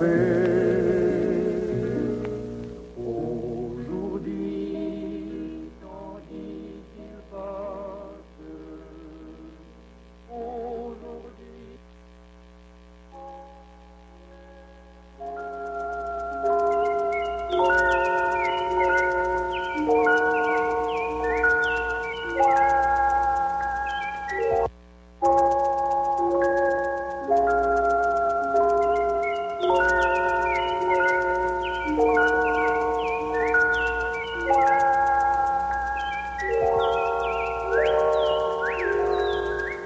nothing.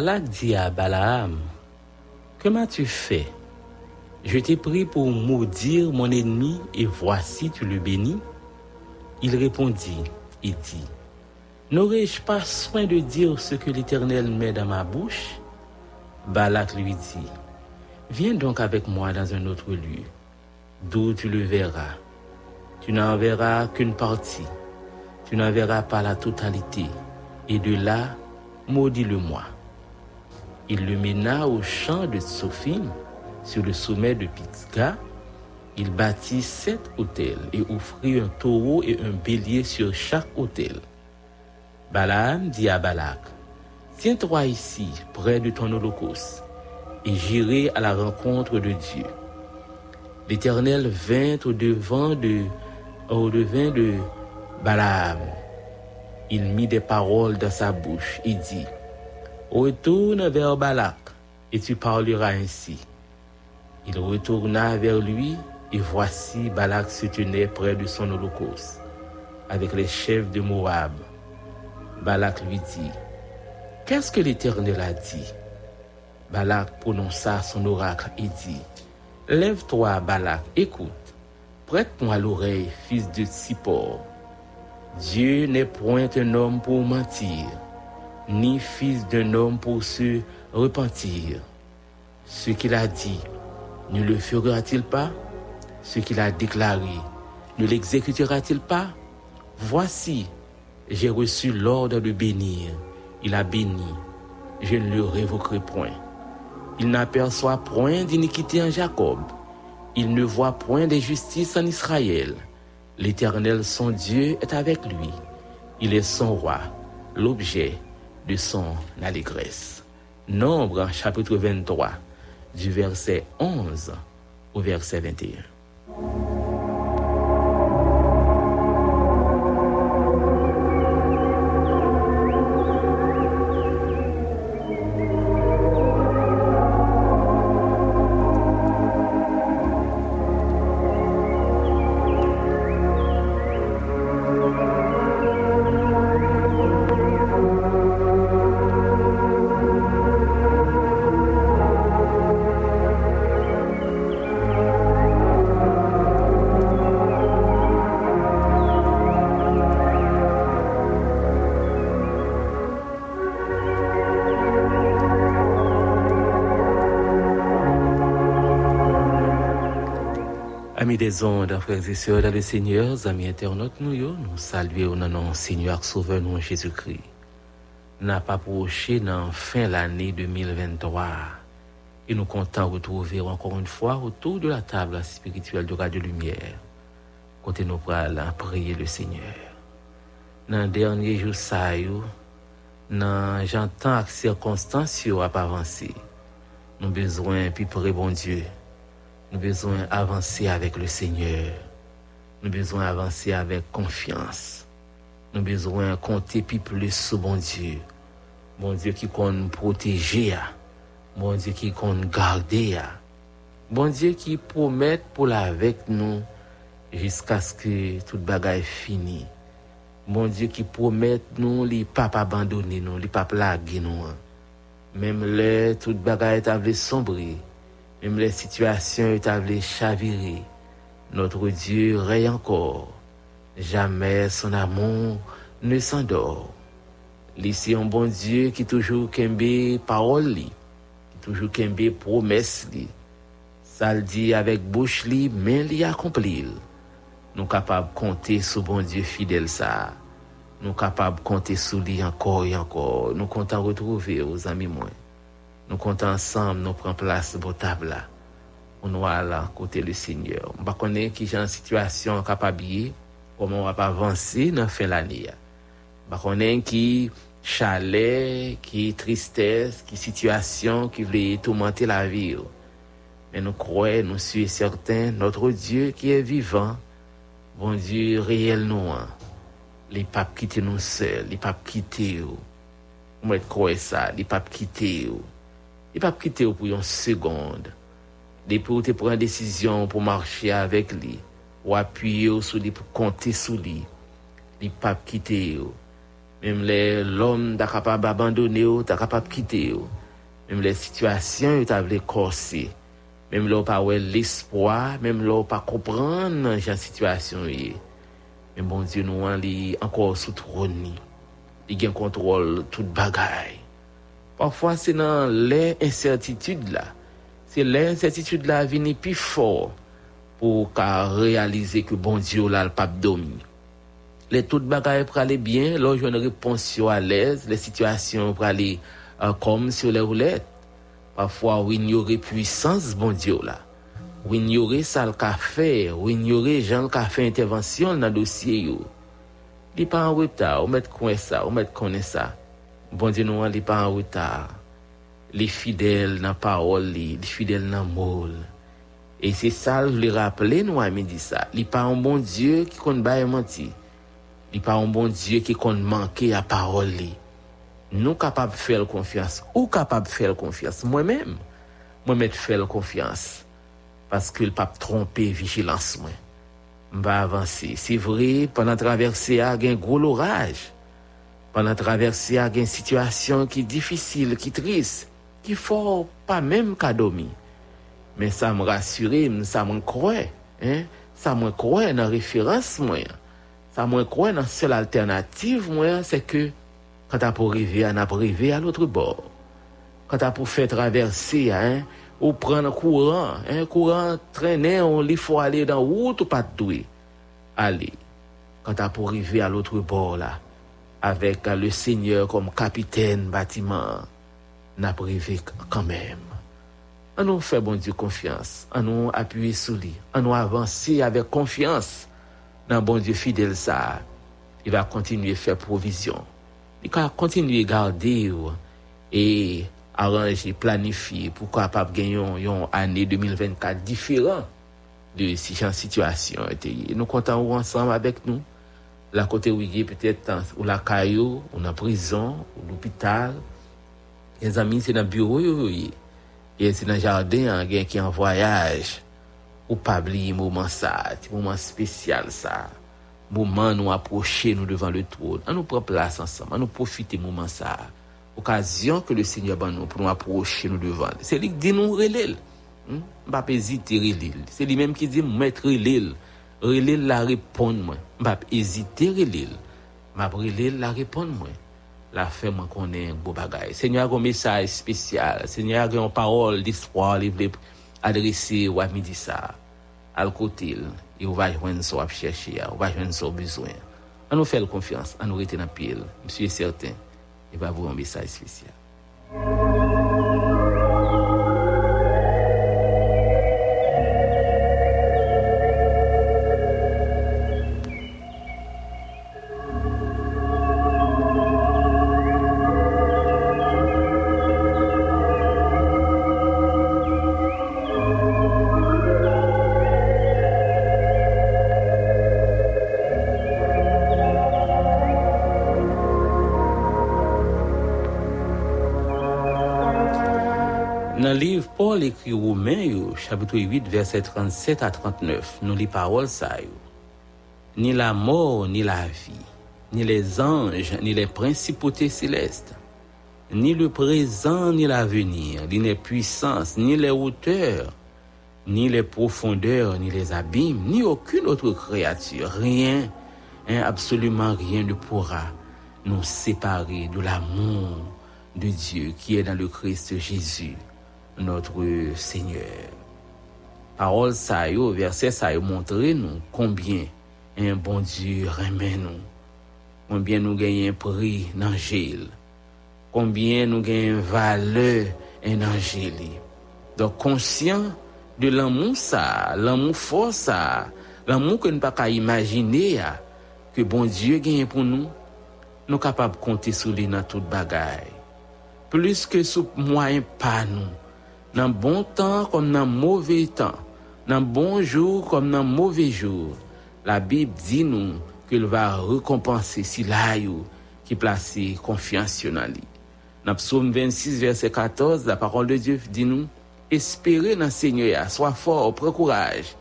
Balak dit à Balaam, Que m'as-tu fait Je t'ai pris pour maudire mon ennemi et voici tu le bénis? Il répondit et dit, N'aurais-je pas soin de dire ce que l'Éternel met dans ma bouche? Balak lui dit, Viens donc avec moi dans un autre lieu, d'où tu le verras. Tu n'en verras qu'une partie, tu n'en verras pas la totalité, et de là, maudis-le-moi. Il le mena au champ de Tsophim, sur le sommet de Pisgah. Il bâtit sept hôtels et offrit un taureau et un bélier sur chaque hôtel. Balaam dit à Balak, Tiens-toi ici, près de ton holocauste, et j'irai à la rencontre de Dieu. L'Éternel vint au devant de, au devant de Balaam. Il mit des paroles dans sa bouche et dit, Retourne vers Balak, et tu parleras ainsi. Il retourna vers lui, et voici Balak se tenait près de son holocauste, avec les chefs de Moab. Balak lui dit, Qu'est-ce que l'Éternel a dit? Balak prononça son oracle et dit, Lève-toi, Balak, écoute, prête-moi l'oreille, fils de Sippor. Dieu n'est point un homme pour mentir, ni fils d'un homme pour se repentir. Ce qu'il a dit, ne le fera-t-il pas? Ce qu'il a déclaré, ne l'exécutera-t-il pas? Voici, j'ai reçu l'ordre de bénir. Il a béni. Je ne le révoquerai point. Il n'aperçoit point d'iniquité en Jacob. Il ne voit point d'injustice en Israël. L'Éternel, son Dieu, est avec lui. Il est son roi, l'objet de son allégresse. Nombre, chapitre 23, du verset 11 au verset 21. Amis des ondes, frères et sœurs dans le Seigneur, amis internautes, nous, nous saluons au nom Seigneur Sauveur, nous, Jésus-Christ. N'a pas approché dans fin l'année 2023. Et nous comptons retrouver encore une fois autour de la table spirituelle de Radio Lumière. Côté nous à prier le Seigneur. Dans le dernier jour, ça, dans j'entends circonstances à pas avancer. Nous besoin, puis pour bon Dieu. Nous besoin d'avancer avec le Seigneur. Nous besoin d'avancer avec confiance. Nous besoin compter plus sur bon Dieu. Bon Dieu qui compte protéger. Bon Dieu qui compte garder. Bon Dieu qui promet pour la avec nous jusqu'à ce que toute bagaille fini. Bon Dieu qui promet nous, les pas abandonner nous, les pas plaguer nous. Même là, toute bagaille est sombrer. Même les situations établies chavirer. Notre Dieu règne encore. Jamais son amour ne s'endort. Ici, un bon Dieu qui toujours kembe parole qui toujours kembe promesse. Ça le dit avec bouche li, mais li accompli. Nous capables de compter sur bon Dieu fidèle ça. Nous capables de compter sur lui encore et encore. Nous comptons retrouver aux amis moins. Nous comptons ensemble, nous prenons place pour table là. On va là, côté le Seigneur. On va connaître qui j'ai en situation capable comment on va avancer dans la fin de l'année. On va connaître qui chalet, qui tristesse, qui situation qui veut tourmenter la vie. Mais nous croyons, nous sommes certains, notre Dieu qui est vivant, bon Dieu réel nous, les papes quitter nous seuls, les papes quitter. Moi, je crois ça, les papes quitter. I pa pkite ou pou yon segonde. Depi ou te pren desisyon pou marchye avek li, ou apye ou sou li pou konte sou li, li pa pkite ou. Mem le lom ta kapab abandone ou, ta kapab pkite ou. Mem le situasyon ou ta vle korsi. Mem le ou pa wè l'espoi, mem le ou pa kompran nan jan situasyon ye. Men bon diyo nou an li ankor sou troni. Li gen kontrol tout bagay. Parfwa se nan lè incertitude la. Se lè incertitude la vini pi for pou ka realize ke bon diyo la l pap domini. Le tout bagay prale bien, lò jwen repons yo alèz, le situasyon prale uh, kom sou lè ou lèd. Parfwa ou ignore puissance bon diyo la. Ou ignore sal ka fè, ou ignore jan ka fè intervensyon nan dosye yo. Li pa an wèp ta, ou mèt kwen sa, ou mèt konen sa. Bon Dieu nous li pas en retard. Les fidèles dans parole li, les fidèles dans moule. Et c'est ça, je le rappeler nous à midi ça. Il pas un bon Dieu qui compte pas menti. Il pas un bon Dieu qui compte manquer à parole. Nous capables de faire confiance ou capables de faire confiance moi-même. Moi-même faire confiance parce que le pape tromper vigilance moi. M'va avancer. C'est vrai pendant traversée a un gros orage. Panan traversi a gen situasyon ki difisil, ki tris, ki for pa menm ka domi. Men sa m rassurim, sa m kwe, eh? sa m kwe nan referans mwen. Sa m kwe nan sel alternatif mwen se ke kata pou rive an ap rive al otre bor. Kata pou fe traversi a, eh? ou pren kouran, eh? kouran trenen ou li fo ale dan wout ou pat dwe. Ale, kata pou rive al otre bor la. Avec euh, le Seigneur comme capitaine bâtiment, on a privé quand même. On nous fait bon Dieu confiance, on nous appuyer sur lui, on nous avancer avec confiance dans bon Dieu fidèle ça. Il va continuer à faire provision. Il va continuer à garder et arranger, planifier pour capable gagner une année 2024 différent de si la situation était. Nous comptons ensemble avec nous. la kote ou ye petet ou la kayo, ou nan prizon, ou l'opital, gen zami se nan bureau yo yo ye, gen se nan jardin an gen ki an voyaj, ou pabli mouman sa, ti mouman spesyal sa, mouman nou aproche nou devan le trône, an nou pren plas ansam, an nou profite mouman sa, okasyon ke le Seigneur ban nou pou nou aproche nou devan, se li di nou relil, hmm? mbap ezite relil, se li menm ki di mwetre relil, relel la repon mwen. Mbap ezite relel, mbap relel la repon mwen. La fe mwen konen bo bagay. Senyo a gon mesaj spesyal, senyo a gon parol dispo, li vle adrese wap mi di sa. Al kotil, yo e vajwen so ap cheshe ya, vajwen so bezwen. An nou fel konfians, an nou reten apil, msye certain, yo va vou yon mesaj spesyal. Chapitre 8, verset 37 à 39, nous les paroles ça. Ni la mort, ni la vie, ni les anges, ni les principautés célestes, ni le présent, ni l'avenir, ni les puissances, ni les hauteurs, ni les profondeurs, ni les abîmes, ni aucune autre créature, rien, hein, absolument rien ne pourra nous séparer de l'amour de Dieu qui est dans le Christ Jésus, notre Seigneur. Parol sa yo, verse sa yo montre nou konbyen en bon di remen nou. Konbyen nou genyen pri nan jil. Konbyen nou genyen vale en nan jili. Don konsyen de l'amou sa, l'amou fos sa, l'amou ke nou pa ka imajine ya, ke bon di genyen pou nou, nou kapab konti sou li nan tout bagay. Plus ke sou mwayen pa nou, nan bon tan kon nan mouve tan, Nan bonjou kom nan mouvejou, la Bib di nou ke l va rekompanse si la yo ki plase konfiansyon nan li. Nan psoum 26 verset 14, la parol de Dieu di nou, espere nan seigne ya, soa for, pre kouraj,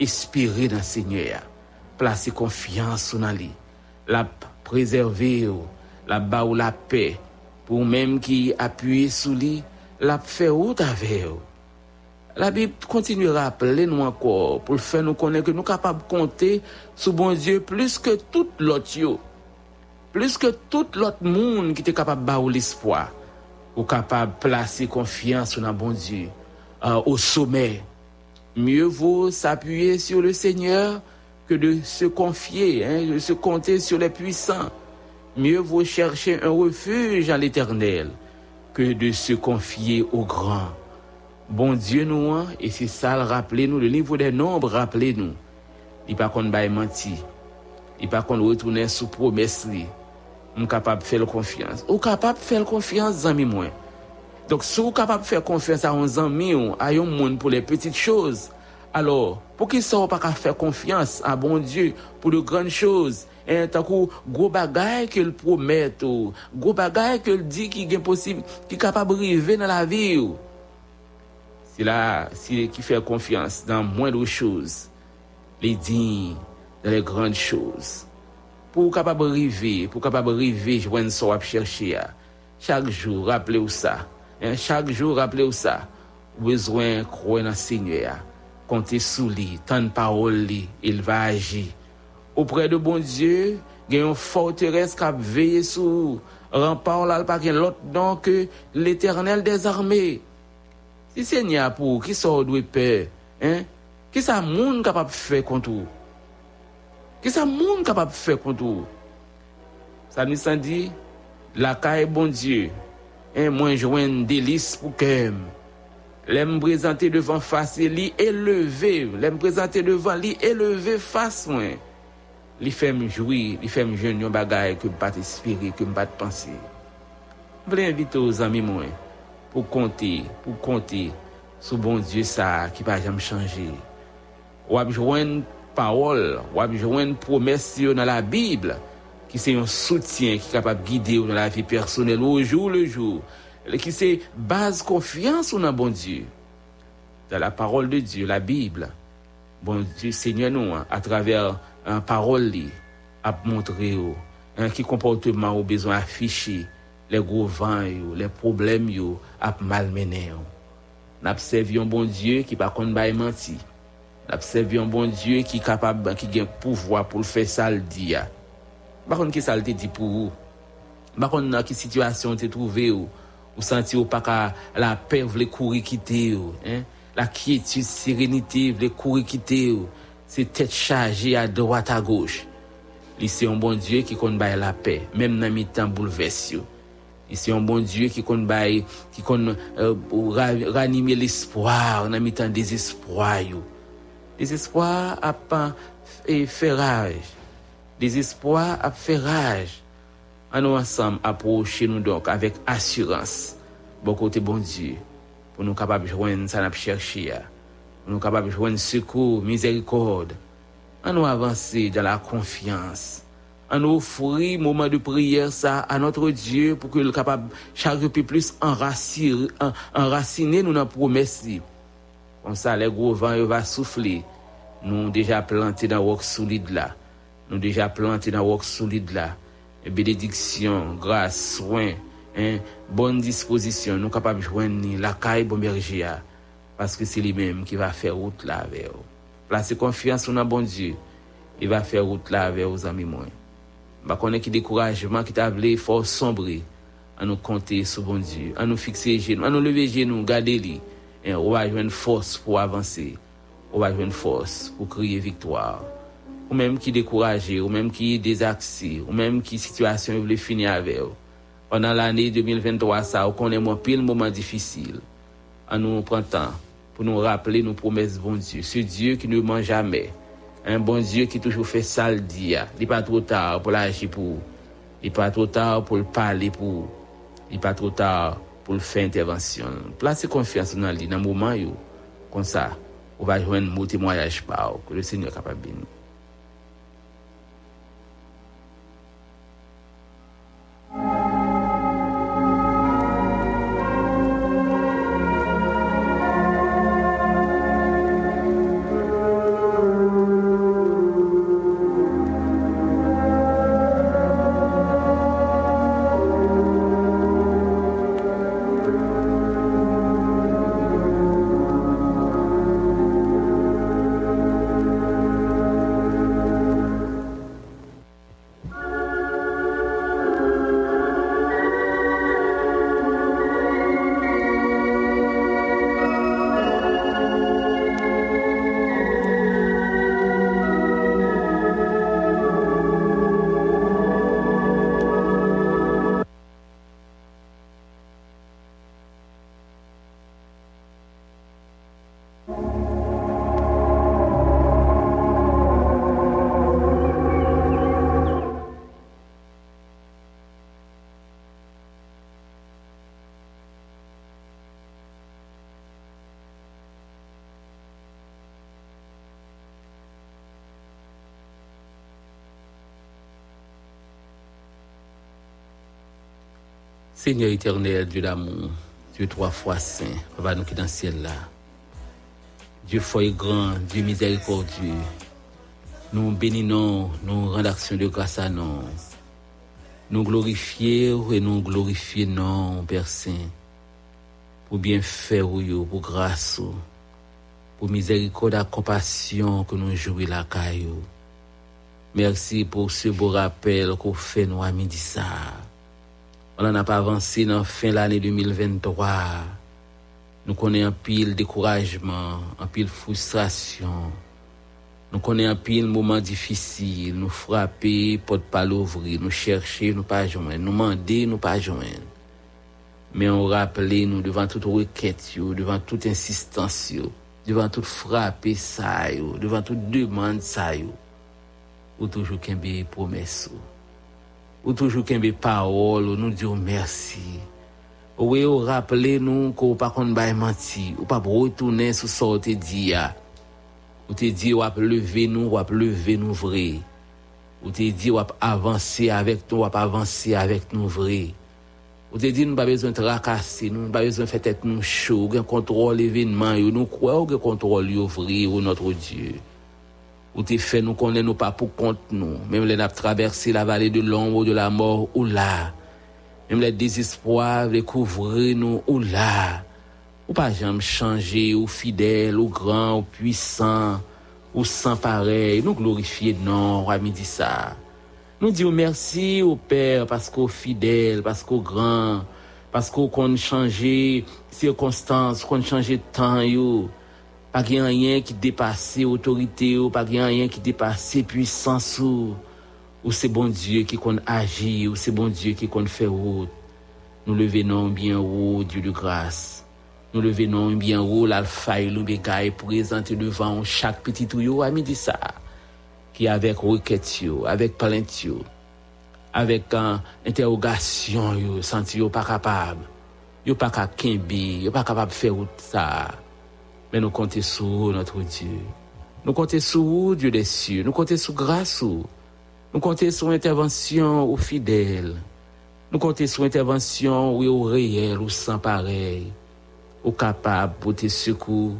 espere nan seigne ya, plase konfiansyon nan li, la preserve yo, la ba ou la pe, pou mèm ki apuye sou li, la fe ou ta ve yo, La Bible continuera à appeler nous encore pour le faire nous connaître que nous sommes capables de compter sur bon Dieu plus que tout l'autre. Plus que tout l'autre monde qui était capable de l'espoir. Ou capable de placer confiance dans bon Dieu euh, au sommet. Mieux vaut s'appuyer sur le Seigneur que de se confier, hein, de se compter sur les puissants. Mieux vaut chercher un refuge en l'éternel que de se confier au grand. Bon Diyo nou an, e se sal rappele nou, le nivou de nombre rappele nou. Li pa kon bay manti, li pa kon wetounen sou promes li, m kapap fel konfians. Ou kapap fel konfians zanmi mwen. Dok sou kapap fel konfians a on zanmi ou, a yon moun pou le petit chouz, alor pou ki sa ou pa ka fel konfians a bon Diyo pou de gran chouz, En takou, gwo bagay ke l promet ou, gwo bagay ke l di ki gen posib, ki kapab rive nan la vi ou. Se la, se li ki fè konfians dan mwèndou chouz, li din dan le grand chouz. Pou kapab rive, pou kapab rive jwen so ap chèrche ya. Chak jou rappele ou sa. En, chak jou rappele ou sa. Ou bezwen kroen nan seigne ya. Konte sou li, tan parol li, il va aji. Opre de bon Diyo, gen yon forteresse kap veye sou. Rampan lal pa gen lot dan ke l'Eternel des armées. Si se nye apou, ki sa ou dwe pe, hein? ki sa moun kapap fe kontou? Ki sa moun kapap fe kontou? Sa mi san di, la ka e bon die, en mwen jwen delis pou kem. Lem prezante devan fase li eleve, lem prezante devan li eleve fase mwen. Li fem joui, li fem jen yon bagay ke bat espiri, ke bat pansi. Vle invite ou zami mwen. Pour compter, pour compter sur bon Dieu ça qui va jamais changer. Ou ap joindre parole, ou ap joindre promesse yo dans la Bible qui c'est un soutien qui est capable de guider dans la vie personnelle au jour le jour, qui c'est base confiance dans bon Dieu. Dans la parole de Dieu, la Bible, bon Dieu Seigneur nous à travers un parole a montré qui comportement ou besoin afficher le gro van yo, le problem yo ap malmene yo. Napsev yon bon Diyo ki pa kon bay manti. Napsev yon bon Diyo ki kapab ban ki gen pouvwa pou l fe sal di ya. Bakon ki sal te di pou ou. Bakon nan ki situasyon te trouve ou. Ou santi ou pa ka la pe vle kouri kite ou. Hein? La kietu serenite vle kouri kite ou. Se tet chaje a doat a goch. Li se yon bon Diyo ki kon bay la pe. Mem nan mi tan bouleves yo. E se yon bon Diyo ki kon baye, ki kon uh, ranime l'espoir nan mitan desespoy yo. Desespoy apan e feraj. Desespoy ap feraj. An nou ansam aproche nou dok avek asurans. Bon kote bon Diyo. Pou nou kapab jwen san ap chershi ya. Pou nou kapab jwen sekou, mizerikod. An nou avanse dan la konfians. an ofri mouman de priyer sa an notre Diyo pou ke l kapab chage pi plus enrasine nou nan promesi. Kon sa le gro van yo va soufli, nou deja planti nan wok solide la, nou deja planti nan wok solide la, benediksyon, gras, soin, bon disposisyon, nou kapab jwen ni lakay bomberjia, paske se li menm ki va fe route la veyo. Plase konfians ou nan bon Diyo, i va fe route la veyo zami mwen. Bakone ki dekourajman ki table for sombre. An nou konte sou bon Diyo. An nou fikse genou. An nou leve genou. Gade li. En wajwen fos pou avanse. Wajwen fos pou kriye viktoar. Ou menm ki dekouraje. Ou menm ki dezaksi. Ou menm ki situasyon vle fini avew. An nan l'anye 2023 sa ou konen mwen pil mouman difisil. An nou prantan pou nou rappele nou promes bon Diyo. Se Diyo ki nou man jamey. Un bon Diyo ki toujou fè sal diya. Li pa tro tar pou la aji pou. Li pa tro tar pou l'pale pou. Li pa tro tar pou l'fè intervensyon. Plase konfians nan li nan mouman yo. Kon sa, ou va jwen mou temoyaj pa ou. Kou le Senyor kapabini. Seigneur éternel, Dieu d'amour, Dieu trois fois saint, Papa nous qui dans le ciel là. Dieu fort grand, Dieu miséricordieux. Nous bénissons, nous rendons action de grâce à nous. Nous glorifions et nous glorifions Père Saint, pour bien faire, pour grâce, pour miséricorde et compassion que nous jouons la caillou. Merci pour ce beau rappel qu'on fait nous à midi ça. On n'en a pas avancé dans la fin de l'année 2023. Nous connaissons un pile découragement, un pile frustration. Nous connaissons un pile moment difficile. Nous frapper, porte pas l'ouvrir. Nous chercher, nous pas joindre. Nous demander, nous pas joindre. Mais on rappelle nous devant toute requête, devant toute insistance, devant toute frappe, ça, devant toute demande, ça, ou toujours qu'un promesse, ou toujou kenbe parol, ou nou diyo mersi. Ou we yo rappele nou ko ou pa kon bay manti, ou pa bro tounen sou sa ou te di ya. Ou te di wap leve nou, wap leve nou vre. Ou te di wap avanse avèk nou, wap avanse avèk nou vre. Ou te di nou ba bezon te rakase, nou ba bezon fè tèt nou chou, gen kontrol evinman yo, nou kwa ou gen kontrol yo vre ou notre Diyo. Ou te fait nous connaître nous pas pour compte nous, même les n'a traversé la vallée de l'ombre de la mort ou là. Même les désespoirs, les couvrir nous ou là. Ou pas jamais changer, ou fidèle, ou grand, ou puissant, ou sans pareil. Nous glorifier non, à midi ça. Nous disons merci au Père parce qu'au fidèle, parce qu'au grand, parce qu'on changer circonstances, qu'on changer temps, yo. Pas qu'il rien qui dépasse autorité, ou pas qu'il rien qui dépasse puissance, ou, ou c'est bon Dieu qui qu'on agit, ou c'est bon Dieu qui qu'on fait route. Nous le venons bien haut, Dieu de grâce. Nous le venons bien haut, l'alpha et l'oméga est présenté devant chaque petit tuyau à midi ça qui avec requête avec plainte avec uh, interrogation yo, senti pas capable, yo pas capable yo pas capable faire ça. Mais nous comptons sur notre Dieu. Nous comptons sur Dieu des cieux. Nous comptons sur grâce. Nous comptons sur intervention aux fidèles. Nous comptons sur intervention oui, au réel ou sans pareil. Au capable pour te secours.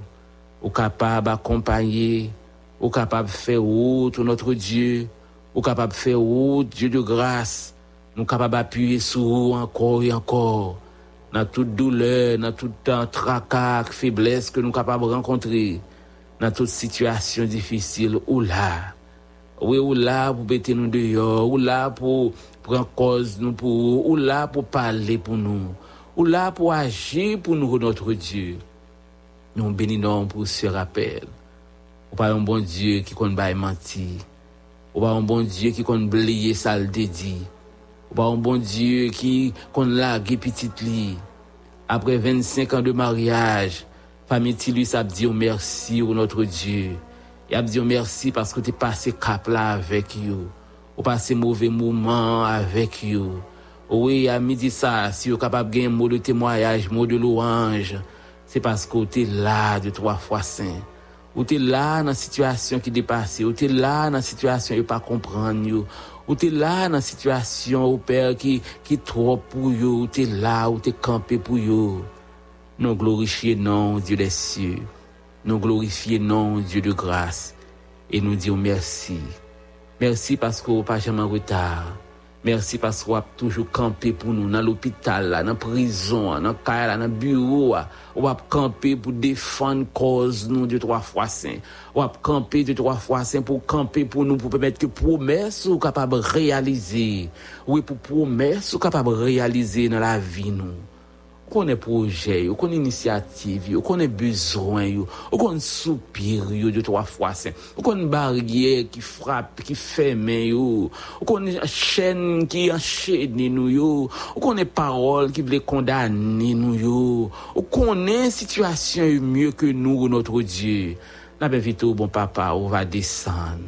Au capable d'accompagner ou capable de faire route notre Dieu, ou capable de faire route Dieu de grâce, nous capable d'appuyer sur encore et encore, dans toute douleur, dans tout tracas, faiblesse que nous capables de rencontrer, dans toute situation difficile, ou là, oui, ou là pour bêter nous dehors, ou là pour prendre cause nous pour ou là pour parler pour nous, ou là pour agir pour nous, notre Dieu. Nous bénissons pour ce rappel. Ou pas un bon Dieu qui compte pas mentir. Ou pas un bon Dieu qui compte oublier ça le dédit. Ou un bon Dieu qui compte laguer petite lit. Après 25 ans de mariage, famille lui ça dit merci au notre Dieu. Et a dit merci parce que tu passé cap là avec vous. Ou passé mauvais moment avec vous. Oui, à midi ça, si vous capable gagner mot de témoignage, mot de louange, c'est parce que tu là de trois fois saint. Ou t'es là dans la situation qui dépasse, ou t'es là dans la situation qui pas comprendre, ou t'es là dans la situation au père qui qui trop pour yo, ou t'es là, ou t'es campé pour yo. Nous glorifions non Dieu des cieux. Nous glorifions non Dieu de grâce et nous disons merci. Merci parce que pas jamais en retard. Merci parce qu'on a toujours campé pour nous dans l'hôpital, dans la prison, dans le bureau. On a campé pour défendre cause nous de trois fois saint. On a campé de trois fois saint pour camper pour nous, pour permettre que promesses soient capables de réaliser. Oui, pour promesses soient capables de réaliser dans la vie nous konen proje yo, konen inisiativ yo, konen bezwen yo, ou konen soupir yo de 3 fwa sen, ou konen barye ki frap, ki feme yo, ou konen chen ki enchene nou yo, ou konen parol ki vle kondane nou yo, ou konen situasyon yo mye ke nou ou notre Diyo. Na ben vito bon papa ou va desan,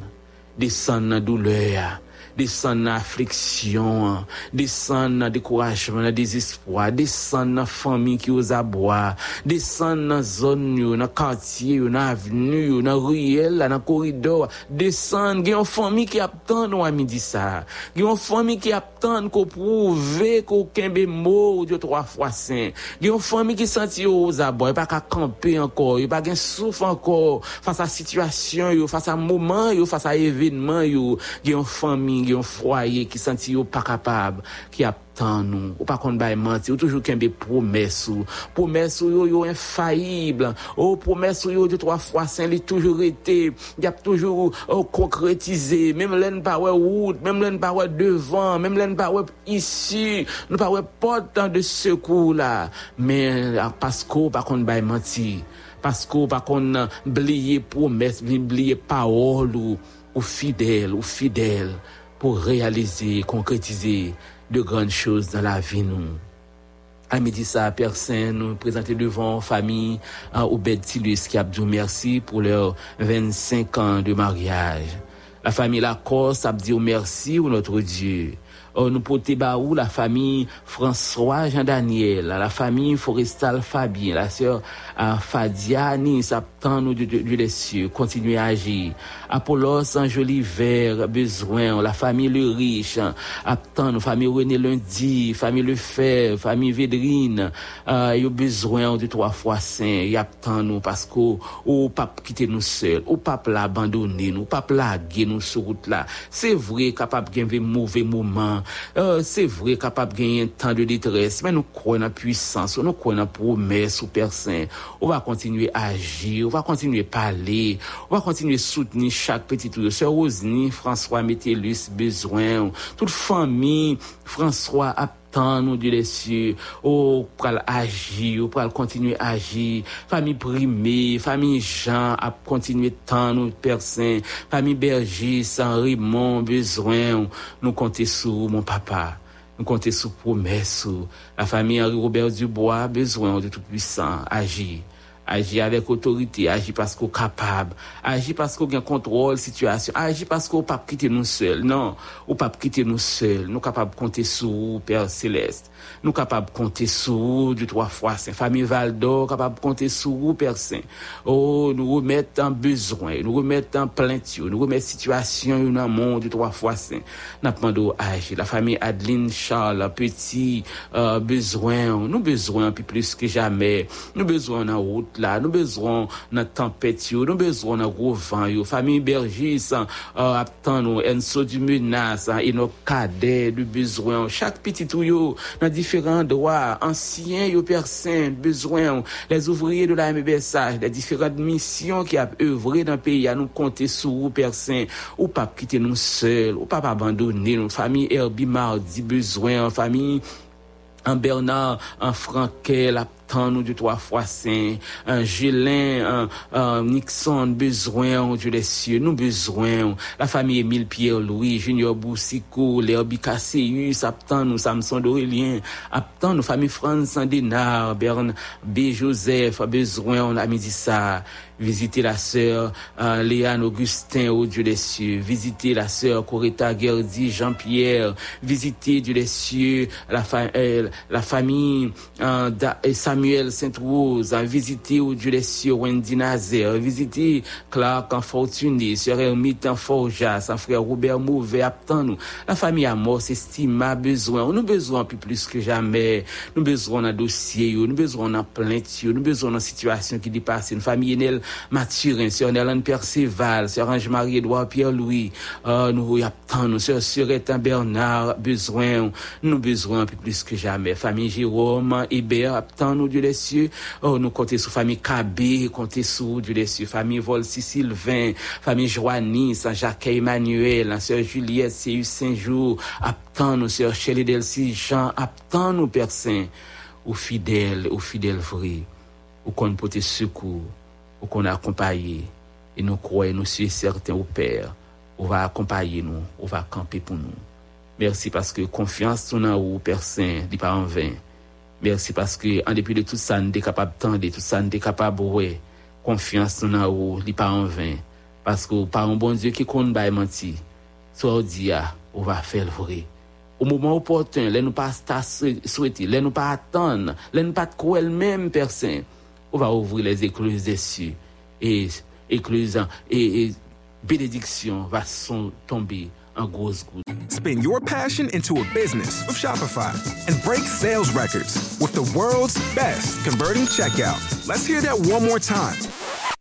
desan nan doule ya, descend dans affliction, descend dans découragement, dans désespoir, descend dans famille qui aux abois, descend dans zone, yo, dans quartier, yo, dans avenue, yo, dans ruelle, là, dans corridor, descend, gen une famille qui attend nous à midi ça. Gen une famille qui attend qu'on prouve qu'on kembe mot de trois fois saint. Gen une famille qui senti aux abois, pas qu'à camper encore, yo pas gen souffle encore face à situation yo, à moment yo, yo, gen une famille, gen un foyer qui senti yo pas capable, qui attend nous. Ou pas qu'on bail mentir, ou toujours kembe promesse ou. Promesse ou yo yo infaillible. Oh promesse ou yo de trois fois saint, il toujours été, il a toujours concrétisé, même l'en pas route, même l'en pas devant, même l'en pas ici, nous pas porte de secours là. Mais parce qu'on pas qu'on bail mentir, parce qu'on pas qu'on oublier promesse, oublier parole ou, ou fidèle, ou fidèle pour réaliser, concrétiser de grandes choses dans la vie nous. À midi ça, Saint, nous présenter devant famille à Obed Tilus qui a dit merci pour leurs 25 ans de mariage. La famille Lacoste a dit merci au notre Dieu. Oh, nous porter baou la famille François Jean-Daniel, la famille Forestal Fabien, la sœur uh, Fadia Nice, nous du, du, les cieux, continuer à agir. Apollos Angeliver, besoin, la famille Le Riche, nous, famille René Lundi, famille Lefebvre, famille Védrine, uh, y a besoin de trois fois saint, y attend nous parce que ou pas quitter nous seuls, ou pas l'abandonner, nous pas plaguer nous sur route là. C'est vrai capable de mauvais moments euh, c'est vrai capable de gagner un temps de détresse, mais nous croyons en puissance, nous croyons en promesse au Père Saint. On va continuer à agir, on va continuer à parler, on va continuer à soutenir chaque petit tour. Sœur Rosny, François Métellus, besoin, toute famille, François attend tan nou di lesye, ou oh, pral aji, ou oh, pral kontinue aji, fami prime, fami jan ap kontinue tan nou persen, fami berji, san rimon, bezwen, nou konti sou moun papa. Nou konte sou promes sou. La fami Henri Robert Dubois, bezwen de tout puissant, agi. Aji avèk otorite, aji pasko kapab, aji pasko gen kontrol situasyon, aji pasko ou pap kite nou sel. Nan, ou pap kite nou sel, nou kapab konte sou, Père Céleste. Nou kapab konte sou, du 3 fois Saint. Famille Valdo, kapab konte sou, Père Saint. Ou nou remèt an bezwen, nou remèt an plentyo, nou remèt situasyon yon an moun du 3 fois Saint. Napman do aji. La famille Adeline Charles, petit, euh, bezwen, nou bezwen pi plus ke jamè. Nou bezwen nan route, là, nous besoin dans tempête, nous besoin dans gros vent, yo. famille Bergis, euh, attend nous, Enso du nos cadets du besoin, chaque petit tout yo, dans différents droits, anciens yo personnes, besoin, les ouvriers de la MBSH, les différentes missions qui a œuvré dans le pays, à nous compter sur vous personnes, ou pas quitter nous seuls, ou pas abandonner nos famille Herbie Mardi, besoin, famille en Bernard, en Franquet, la nous du trois fois saint, un Gélin, un, un Nixon, besoin, Dieu les cieux, nous besoin, la famille Émile Pierre Louis, Junior Boussico, Léo Bicasséus, Aptan, nous Samson d'Aurélien, Aptan, nous famille France Sandénard, Berne B. Joseph, besoin, on a mis visiter la sœur euh, Léane Augustin au Dieu des cieux, visiter la sœur Coretta Gerdi Jean-Pierre, visiter Dieu des cieux euh, la famille euh, Samuel Sainte-Rose, visiter au Dieu des cieux Wendy Nazaire, visiter Clark en Fortuné, sœur Hermite en Forjas, son frère Robert aptan nous, la famille Amos estime a besoin, nous besoin plus plus que jamais, nous besoin d'un dossier, nous besoin d'un plainte, nous besoin d'une situation qui dépasse une famille Mathurin, Sœur Nélane Perceval, Sœur Ange-Marie Edouard Pierre-Louis, euh, nous y attendons, Sœur Suretin Bernard, besoin, nous besoin plus que jamais. Famille Jérôme, Hébert, attendons Dieu les cieux, oh, nous comptons sur famille Cabé, comptons sur Dieu les cieux, famille Volsi Sylvain, famille Joanny, Saint-Jacques Emmanuel, Sœur Juliette, C.U. Saint-Jour, attendons, Sœur Shelley Delcy Jean, attendons, Père Saint, aux fidèles, aux fidèles vrais, ou qu'on peut te secours ou qu'on a accompagné. Et nous croyons, nous sommes certains au Père, on va accompagner nous, on va camper pour nous. Merci parce que confiance nous, Père Saint, n'est pas en vain. Merci parce que, en dépit de tout ça, nous sommes capables de tout ça, nous sommes capables de. Confiance nous, n'est pas en vain. Parce que, par un bon Dieu qui compte pas mentir, soit dit, ah, on va faire le vrai. Au moment opportun, là, nous pas souhaiter, là, nous pas attendre, là, nous pas quoi elle-même personne. On va ouvrir les écluses des cieux. Et écluses, et, et bénédiction va tomber en grosses gouttes. Spin your passion into a business with Shopify and break sales records with the world's best converting checkout. Let's hear that one more time.